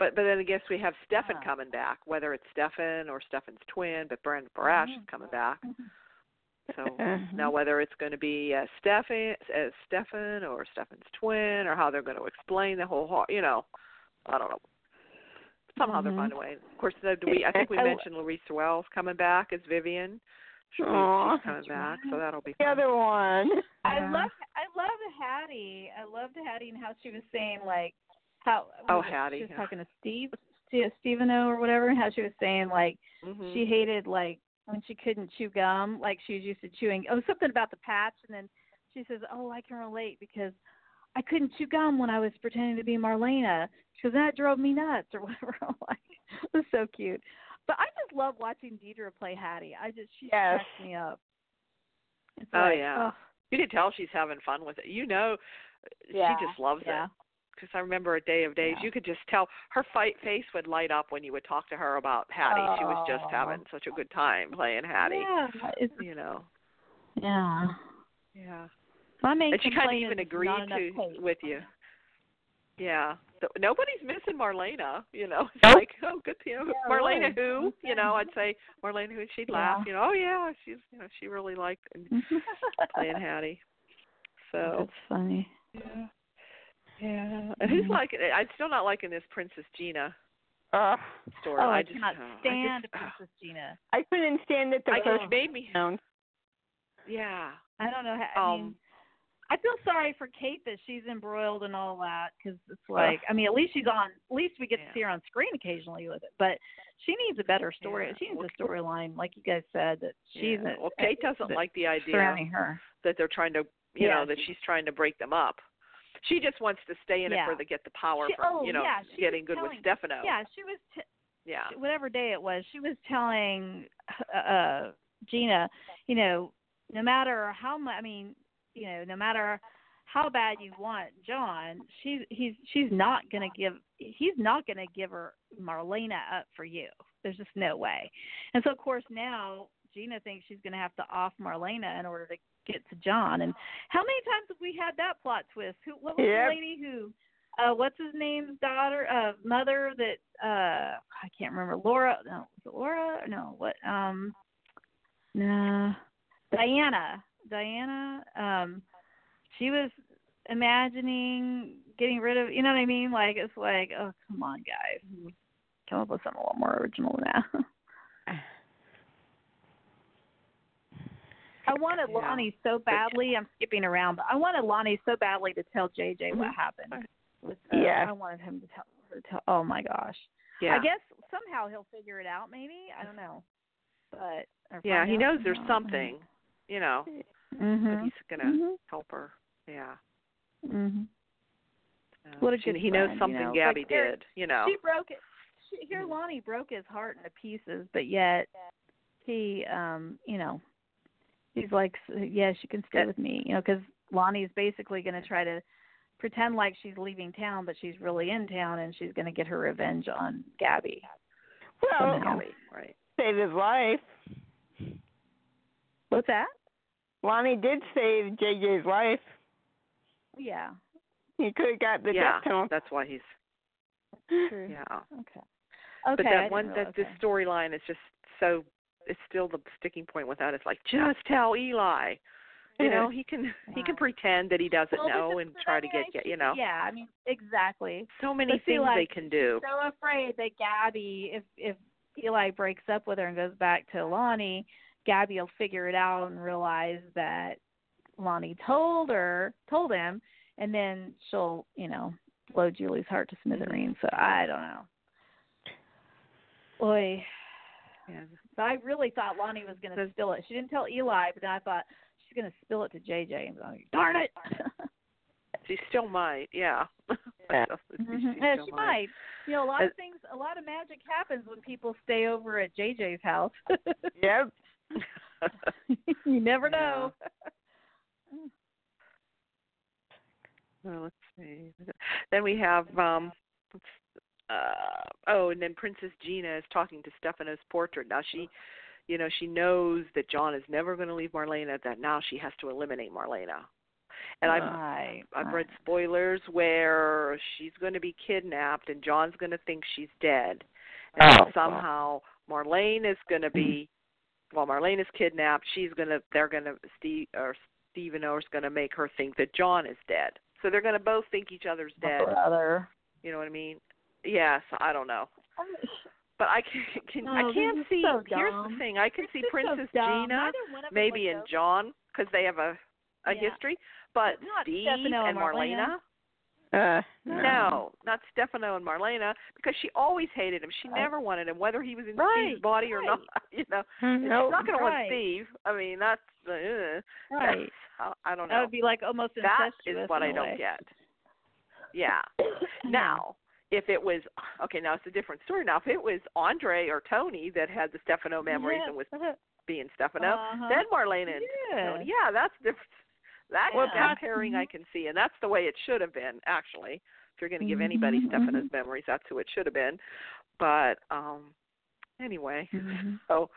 But but then I guess we have Stefan Ah. coming back, whether it's Stefan or Stefan's twin, but Brandon Barash Mhm. is coming back. So Mm-hmm. now whether it's going to be uh, Stefan, uh, Stefan or Stefan's twin, or how they're going to explain the whole, you know, I don't know. Somehow they'll Mhm. find a way. Of course, do we I think we mentioned Louise Wells coming back as Vivian. She's, she's coming back, so that'll be The fun. other one. I love I love Hattie. I loved Hattie and how she was saying like how Oh, Hattie, She was talking to Steve, Stevano or whatever, and how she was saying like Mhm. she hated like when she couldn't chew gum, like she was used to chewing. Oh, something about the patch, and then she says, "Oh, I can relate because I couldn't chew gum when I was pretending to be Marlena because that drove me nuts or whatever." I'm like, it was so cute. But I just love watching Deidre play Hattie. I just she Yes. cracks me up. It's Oh, like, yeah. ugh, You can tell she's having fun with it. You know, Yeah, she just loves yeah. it. Because I remember a day of days, Yeah. you could just tell her fight face would light up when you would talk to her about Hattie. She was just Oh. having such a good time playing Hattie. Yeah, it's, You know. yeah. Yeah. My main and she kind of even agreed to with you. Yeah, Th- nobody's missing Marlena. You know, it's Nope. like, oh, good, you know, Yeah, Marlena who? You know, I'd say Marlena who, and she'd laugh. Yeah. You know, oh yeah, she's, you know, she really liked playing Hattie. So That's funny. yeah, yeah. And who's Mhm. liking it? I'm still not liking this Princess Gina Uh, story. Oh, I, I just cannot oh, I stand just, Princess Gina. I couldn't stand it the I first just made me. round. Yeah. I don't know. How, I mean, Um. I feel sorry for Kate that she's embroiled and all that because it's like, I mean, at least she's on. At least we get Yeah. to see her on screen occasionally with it. But she needs a better story. Yeah. She needs Well, a storyline, like you guys said, that she's yeah. a- Well, Kate doesn't that- like the idea surrounding her. that they're trying to you Yeah, know that she's trying to break them up she just wants to stay in Yeah. it for the get the power She- from oh, you know yeah, getting good telling- with stefano Yeah, she was. T- yeah whatever day it was, she was telling uh Gina, you know, no matter how much, I mean, you know, no matter how bad you want John, she's he's she's not gonna give he's not gonna give her Marlena up for you. There's just no way. And so of course now Gina thinks she's gonna have to off Marlena in order to get to John. And how many times have we had that plot twist? Who what was Yep. the lady who uh what's his name's daughter uh mother that uh I can't remember Laura no was it Laura no what um no Diana Diana um she was imagining getting rid of you know what I mean like it's like oh come on guys come up with something a little more original than that I wanted Yeah. Lani so badly. I'm skipping around, but I wanted Lani so badly to tell JJ what Mhm. happened. With, uh, Yeah. I wanted him to tell her to tell. Oh my gosh. yeah I guess somehow he'll figure it out. Maybe I don't know, but yeah he knows there's somehow. something you know Mhm. but he's gonna Mhm. help her yeah Mhm. Uh, What a she- good he knows friend, you something know, gabi like did you know She broke it. She, here, Lani broke his heart into pieces, but yet he, um, you know, he's like, yes, you can stay with me, you know, because Lani's basically going to try to pretend like she's leaving town, but she's really in town, and she's going to get her revenge on Gabi. Well, Somehow. Gabi, right saved his life. What's that? Lani did save JJ's life. Yeah. He could have got the yeah death penalty. that's why he's True. yeah Okay. Okay. but that one that realize this storyline is just so it's still the sticking point with that. It's like just tell eli. You know he can he can pretend that he doesn't Well, know and try I to get I get you know. Yeah, I mean, exactly. so many But things like, they can do. so afraid that Gabi, if if Eli breaks up with her and goes back to Lani, Gabi will figure it out and realize that Lani told her, told him, and then she'll, you know, blow Julie's heart to mm-hmm. smithereens. So I don't know. Boy, yeah. But I really thought Lani was going to spill it. She didn't tell Eli, but then I thought she's going to spill it to JJ. And be like, darn it. she still might yeah Yeah. She Mhm. still Yeah, she might. You know, a lot of things, a lot of magic happens when people stay over at JJ's house. Yep. you never Yeah. know. well, let's see then we have um let's uh oh and then princess gina is talking to stefano's portrait now she you know she knows that john is never going to leave marlena that now she has to eliminate marlena and i've right, I've read spoilers where she's going to be kidnapped and John's going to think she's dead. And Oh, then somehow Marlene is going to be well Marlene is kidnapped, she's going to they're going to Steve or Stephen is going to make her think that John is dead. So they're going to both think each other's dead. Brother. You know what I mean? Yes, I don't know. But I can, can I Oh, can't see so here's the thing. I can It's see just so Princess. Gina Neither one of them maybe would in John cuz they have a a Yeah. history, but Not Steve Stefano and and Marlena. Marlena Uh, no, not Stefano and Marlena, because she always hated him. She Right. never wanted him, whether he was in Right, Steve's body or not. You know, Nope. she's not going to want Steve. I mean, that's uh, Right. that's how- I don't know. That would be like almost That incestuous is what in I a don't way. get. Yeah. Yeah. Now, if it was okay, now it's a different story. Now if it was Andre or Tony that had the Stefano memories and was being Stefano, Uh-huh. then Marlena and Yeah. Tony, yeah, that's different. That Well, that pairing I can see, and that's the way it should have been actually. If you're going to give anybody Stefano's mhm. memories, that's who it should have been. But um anyway, Mhm. so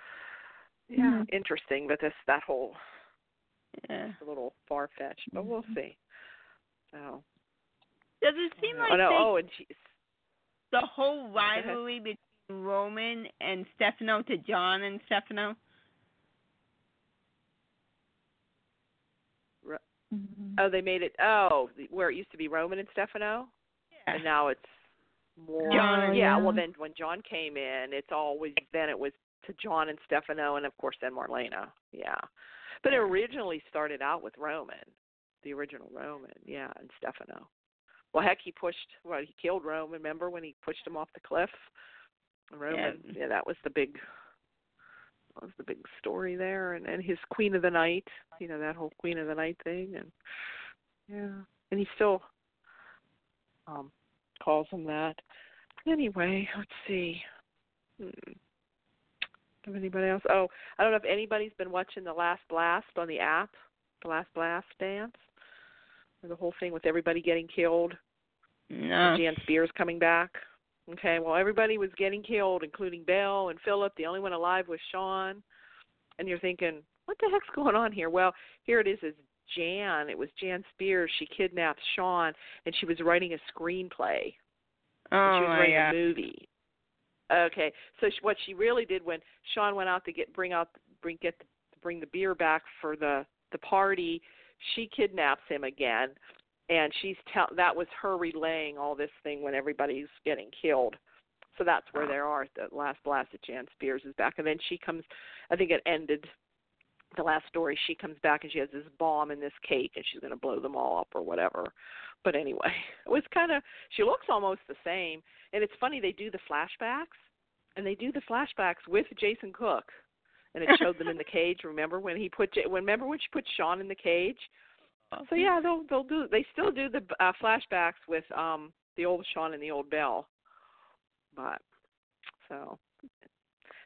yeah, Mhm. interesting. But this that whole Yeah. a little far fetched, but we'll see. So Does it seem like oh no, they, oh and she's the whole rivalry between Roman and Stefano to John and Stefano? Mhm. oh they made it oh where it used to be Roman and Stefano. Yeah. and now it's more John yeah, Yeah. well then when john came in it's always then it was to john and stefano and of course then marlena yeah but it originally started out with roman the original roman yeah and stefano well heck he pushed well he killed roman remember when he pushed him off the cliff roman Yeah. yeah, that was the big that was the big story there and and his queen of the night you know that whole queen of the night thing and yeah and he still um calls him that. Anyway, let's see. Hmm. Have anybody else? Oh, I don't know if anybody's been watching the Last Blast on the app, the Last Blast dance, or the whole thing with everybody getting killed. No. Jan Spears coming back. Okay, well everybody was getting killed, including Belle and Philip. The only one alive was Sean. And you're thinking, what the heck's going on here? Well, here it is. Is Jan? It was Jan Spears. She kidnapped Sean, and she was writing a screenplay. Oh she was oh, writing god. a movie. Okay, so she, what she really did when Sean went out to get bring out bring get the, bring the beer back for the the party, she kidnaps him again, and she's tell that was her relaying all this thing when everybody's getting killed. So that's where they are. The last blast at Jan Spears is back, and then she comes. I think it ended. The last story, she comes back and she has this bomb in this cake, and she's going to blow them all up or whatever. But anyway, it was kind of. She looks almost the same, and it's funny they do the flashbacks, and they do the flashbacks with Jason Cook, and it showed them in the cage. Remember when he put? Remember when she put Sean in the cage? So yeah, they'll they'll do. They still do the uh, flashbacks with um the old Sean and the old Belle, but so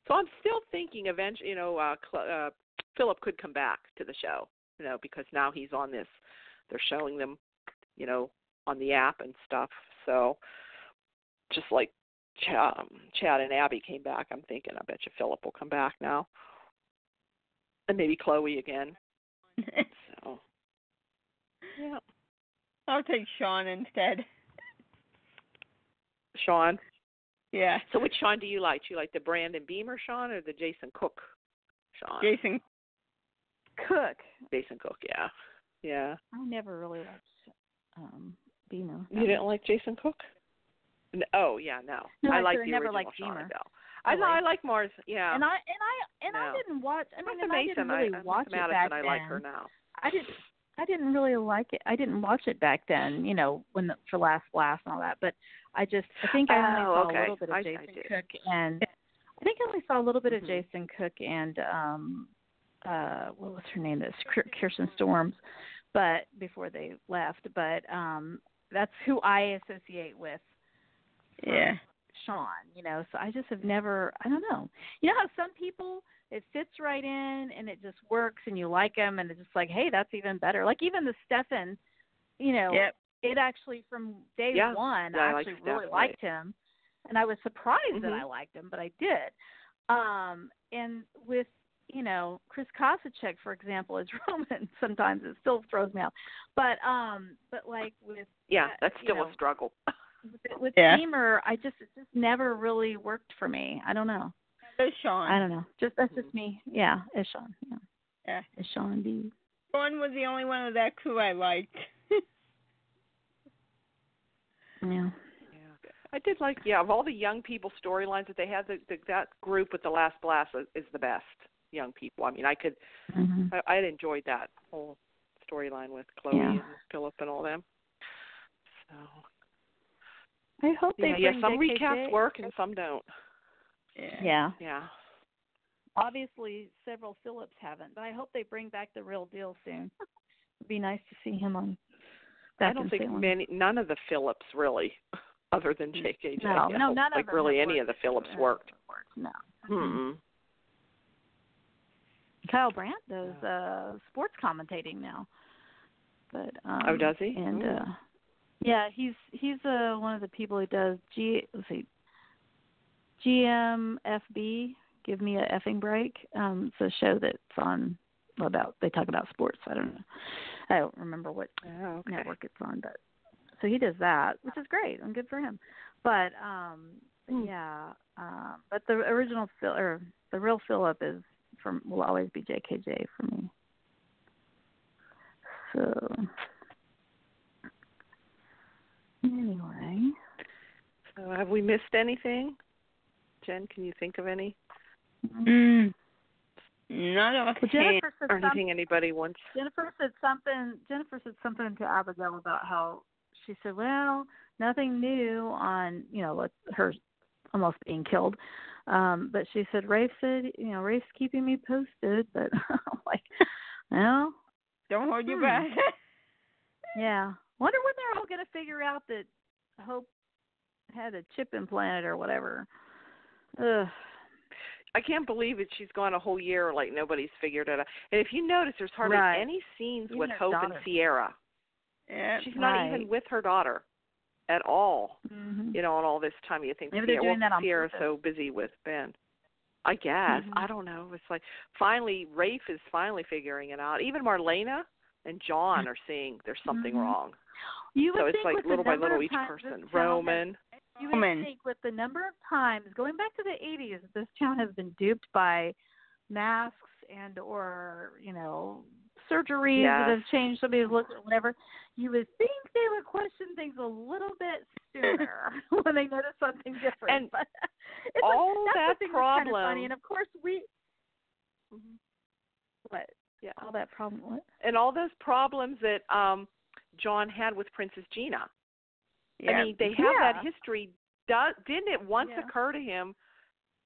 so I'm still thinking eventually. You know, uh, Cl- uh, Philip could come back to the show. You know, because now he's on this. They're showing them, you know, on the app and stuff. So just like Ch- um, Chad and Abby came back, I'm thinking I bet you Philip will come back now, and maybe Chloe again. So yeah, I'll take Sean instead. Sean. Yeah. So which Sean do you like? Do you like the Brandon Beamer Sean or the Jason Cook Sean? Jason. Cook. Jason Cook, yeah. Yeah. I never really liked um Beamer. You didn't like Jason Cook? No, oh yeah, no. No, I I like said I the never original liked Sean Beamer. Belle. I know I like Mars. Yeah. And I and I and No. I didn't watch. I mean, Martha and I didn't really I, watch Martha it back Madison, then. I like her now. I didn't. I didn't really like it. I didn't watch it back then. You know, when the, for Last Blast and all that. But I just. I think I only Oh, saw okay. a little bit of I- I Jason did. Cook and. I think I only saw a little bit Mhm. of Jason Cook and um uh what was her name? This Kirsten Storms, but before they left. But um that's who I associate with Yeah. Sean, you know. So I just have never I don't know. You know how some people it fits right in and it just works and you like them and it's just like, hey, that's even better. Like even the Stefan, you know, Yep. it actually from day Yeah. one Yeah, I I like actually really Steph, liked him. And I was surprised that Mhm. I liked him, but I did. Um and with you know, Chris Kosacek, for example, is Roman. Sometimes it still throws me off, but um, but like with Yeah, uh, that's you still know, a struggle. with, with Yeah. Beamer, I just it just never really worked for me. I don't know. There's Sean. I don't know. Just that's just me. Yeah, it's Sean. Yeah, Yeah. it's Sean B. Sean was the only one of that crew I liked. Yeah. Yeah. I did like yeah, of all the young people storylines that they had, the, the that group with the last blast is, is the best young people. I mean, I could hmm I, I had enjoyed that whole storyline with Chloe Yeah. and Philip and all them. So I hope they yeah, yeah, bring some JKJ. recaps work and some don't. yeah. Yeah. Yeah. Obviously, several Phillips haven't, but I hope they bring back the real deal soon. It'd be nice to see him on. Back I don't in think Salem. many none of the Phillips really other than JKJ. No, no, none like of them really have any of the worked. Phillips worked. No. Mm-mm. Kyle Brandt does uh sports commentating now. But um Oh, does he? And Ooh. uh yeah, he's he's uh one of the people who does G let's see GMFB, Give Me a Effing Break. Um it's a show that's on about they talk about sports. I don't know. I don't remember what Oh, okay. network it's on, but so he does that, which is great and good for him. But um Hmm. yeah, um but the original Phil or the real Philip is from will always be JKJ for me. So anyway, So have we missed anything? Jen, can you think of any Mm. Not well. Jennifer said or something. anything anybody wants? Jennifer said something. Jennifer said something to Abigail about how she said, "Well, nothing new on you know what her almost being killed." Um, but she said Rafe said, you know, Rafe's keeping me posted, but I'm like, well, Don't hold your Hmm. breath. yeah. Wonder when they're all gonna figure out that Hope had a chip implanted or whatever. Ugh. I can't believe it. She's gone a whole year like nobody's figured it out. And if you notice, there's hardly Right. any scenes Even with Hope and. Ciera. yeah. She's not Right. even with her daughter at all. Mm-hmm. You know, in all this time, you think Maybe they're Ciera, doing well, that on Ciera's so busy with Ben. I guess Mhm. I don't know. It's like finally Rafe is finally figuring it out. Even Marlena and John are seeing there's something Mhm. wrong. You would So it's think like with the little by number little of each times person. this town has- Roman. You would Woman. think with the number of times going back to the 80s, this town has been duped by masks and or you know surgeries that have changed somebody's look or whatever. You would think they would question things a little bit sooner when they notice something different. And but it's all like, that's that the thing that's kind of problem- funny. And of course we what Yeah. all that problem what And all those problems that um John had with Princess Gina. yeah. I mean, they have Yeah. that history. Does, didn't it once Yeah. occur to him?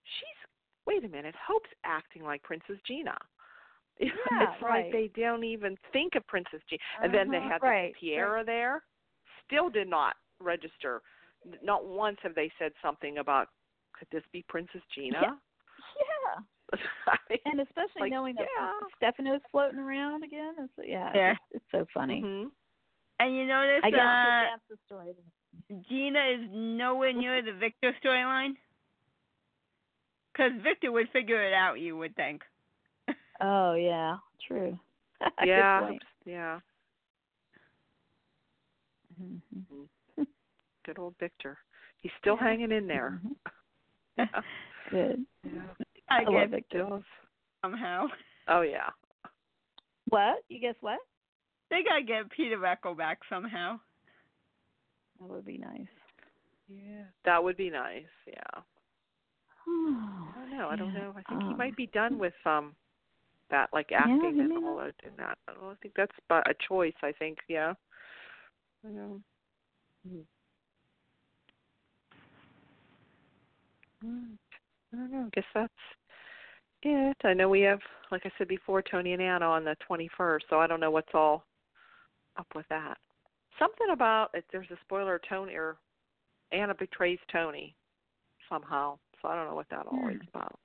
She's wait a minute. Hope's acting like Princess Gina. Yeah, it's right. like they don't even think of Princess Gina. And then they Uh-huh, had right, Tiara there. Still did not register. Not once have they said something about could this be Princess Gina? Yeah I mean, and especially Like, knowing that yeah. Stefano's floating around again it's yeah, Yeah. It's, it's so funny mhm. And you notice I guess uh, that's the story Gina is nowhere near the Victor storyline? Because Victor would figure it out, you would think. Oh yeah, true. Good yeah, point. yeah. Mhm. Good old Victor. He's still Yeah. hanging in there. Mhm. Good. Yeah. I I love get Victor. Still. somehow. Oh yeah. What? You guess what? They gotta get Peter Echo back somehow. That would be nice. Yeah. That would be nice. Yeah. I don't know. I don't know. I think he might be done with um that like acting he and all that and that. I don't think that's but a choice. I think. Yeah. I know. Hmm. I don't know. I guess that's it. I know we have, like I said before, Tony and Anna on the 21st, so I don't know what's all up with that. Something about if there's a spoiler, Tony or Anna betrays Tony somehow. So I don't know what that all is about.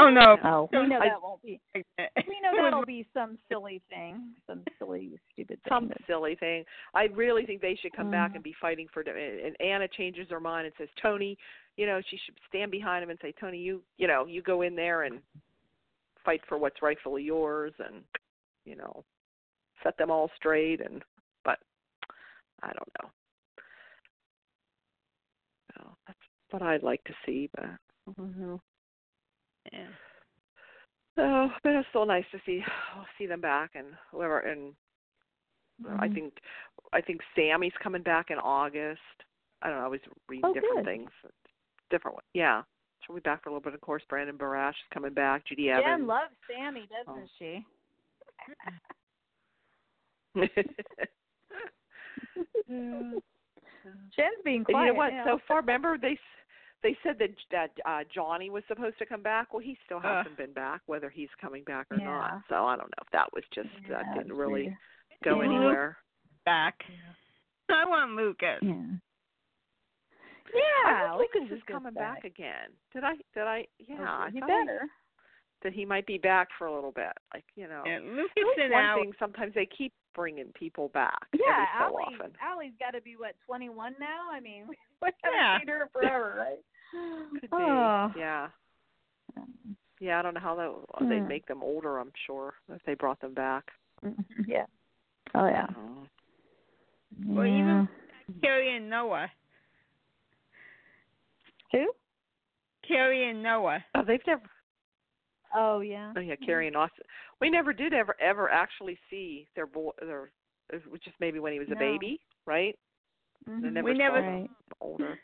Oh no. Oh, we know that won't be. we We know that'll be some silly thing, some silly, stupid thing. some silly thing. I really think they should come back Mhm. and be fighting for. And Anna changes her mind and says, Tony, you know, she should stand behind him and say, Tony, you, you know, you go in there and fight for what's rightfully yours, and you know, set them all straight. And but I don't know. Well, that's what I'd like to see, but I don't know. Yeah. Oh, but it's still nice to see see them back and whoever and I Mhm. think I think Sammy's coming back in August. I don't know. I was reading Oh, different good. things. Different one. Yeah. She'll be back for a little bit. Of course, Brandon Barash is coming back. Judi Jen Evans. loves Sammy, doesn't Oh. she? Jen's being And quiet. you know what? now. So far, remember they s they said that that uh Johnny was supposed to come back. Well, he still Uh. hasn't been back. Whether he's coming back or Yeah. not. So I don't know if that was just Yeah, that didn't really weird. go Yeah. anywhere. Back. I want Lucas. Yeah. Yeah, I heard Lucas Lucas is is coming back. back again. Did I? Did I? Yeah, I he thought better. that he might be back for a little bit. Like you know, Yeah, Lucas and one Al. thing. Sometimes they keep bringing people back Yeah, every so Allie, often. Allie's got to be what 21 now. I mean, we haven't Yeah. seen her forever, right? Could be. Oh. Yeah. Yeah, I don't know how that Hmm. they'd make them older. I'm sure if they brought them back. Yeah. Oh yeah. Oh. Well, even- Carrie and Noah. Who? Carrie and Noah. Oh, they've never. Oh yeah. Oh yeah, Carrie and Austin. We never did ever ever actually see their boy. Their it was just maybe when he was a No. baby, right? Mhm. They never We never- Right. older.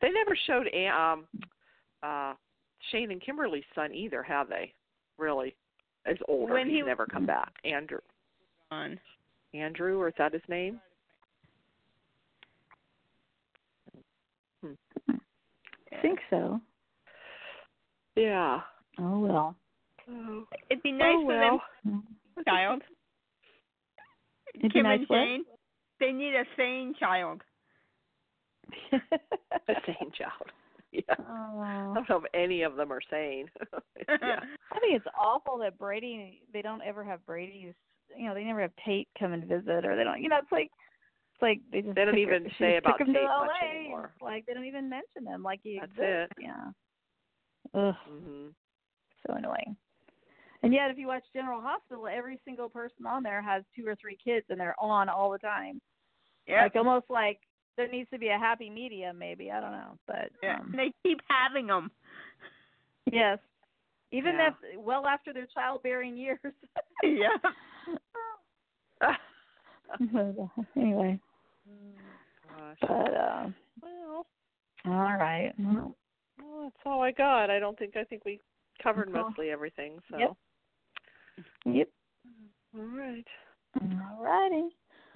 They never showed um uh Shane and Kimberly's son either, have they? Really? As older. When He's he- never come back. Andrew On. Andrew or is that his name? Think so. Yeah. Oh well. Oh, It'd be oh, nice oh for well. them, child. It'd be Kim nice and what? Shane. They need a sane child. A sane child. Yeah. I oh. don't know if any of them are sane. yeah. I think it's awful that Brady they don't ever have Brady's you know, they never have Tate come and visit or they don't you know, it's like it's like they just They don't took her- even say about Tate much anymore. Like they don't even mention them like you. That's exists. it. Yeah. Ugh, Mhm. so annoying. And yet if you watch General Hospital, every single person on there has two or three kids and they're on all the time. Yeah. Like almost like there needs to be a happy medium maybe, I don't know. But yeah. um, they keep having them. yes. Even Yeah. if well after their childbearing years. yeah. uh, anyway, Gosh. but uh Well, all right. Well, well, that's all I got. I don't think I think we covered That's all. mostly everything. So. Yep. Yep. All right. All righty.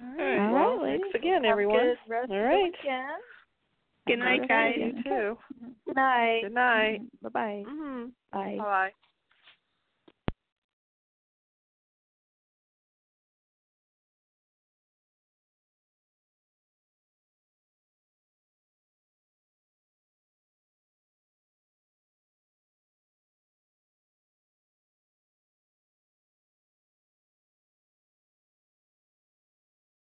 All All right. right. Well, All right, thanks again, Have everyone. good rest All of the right. weekend. Good night, guys. You too. Good night. Good night. Bye bye. Mhm. Bye. Bye.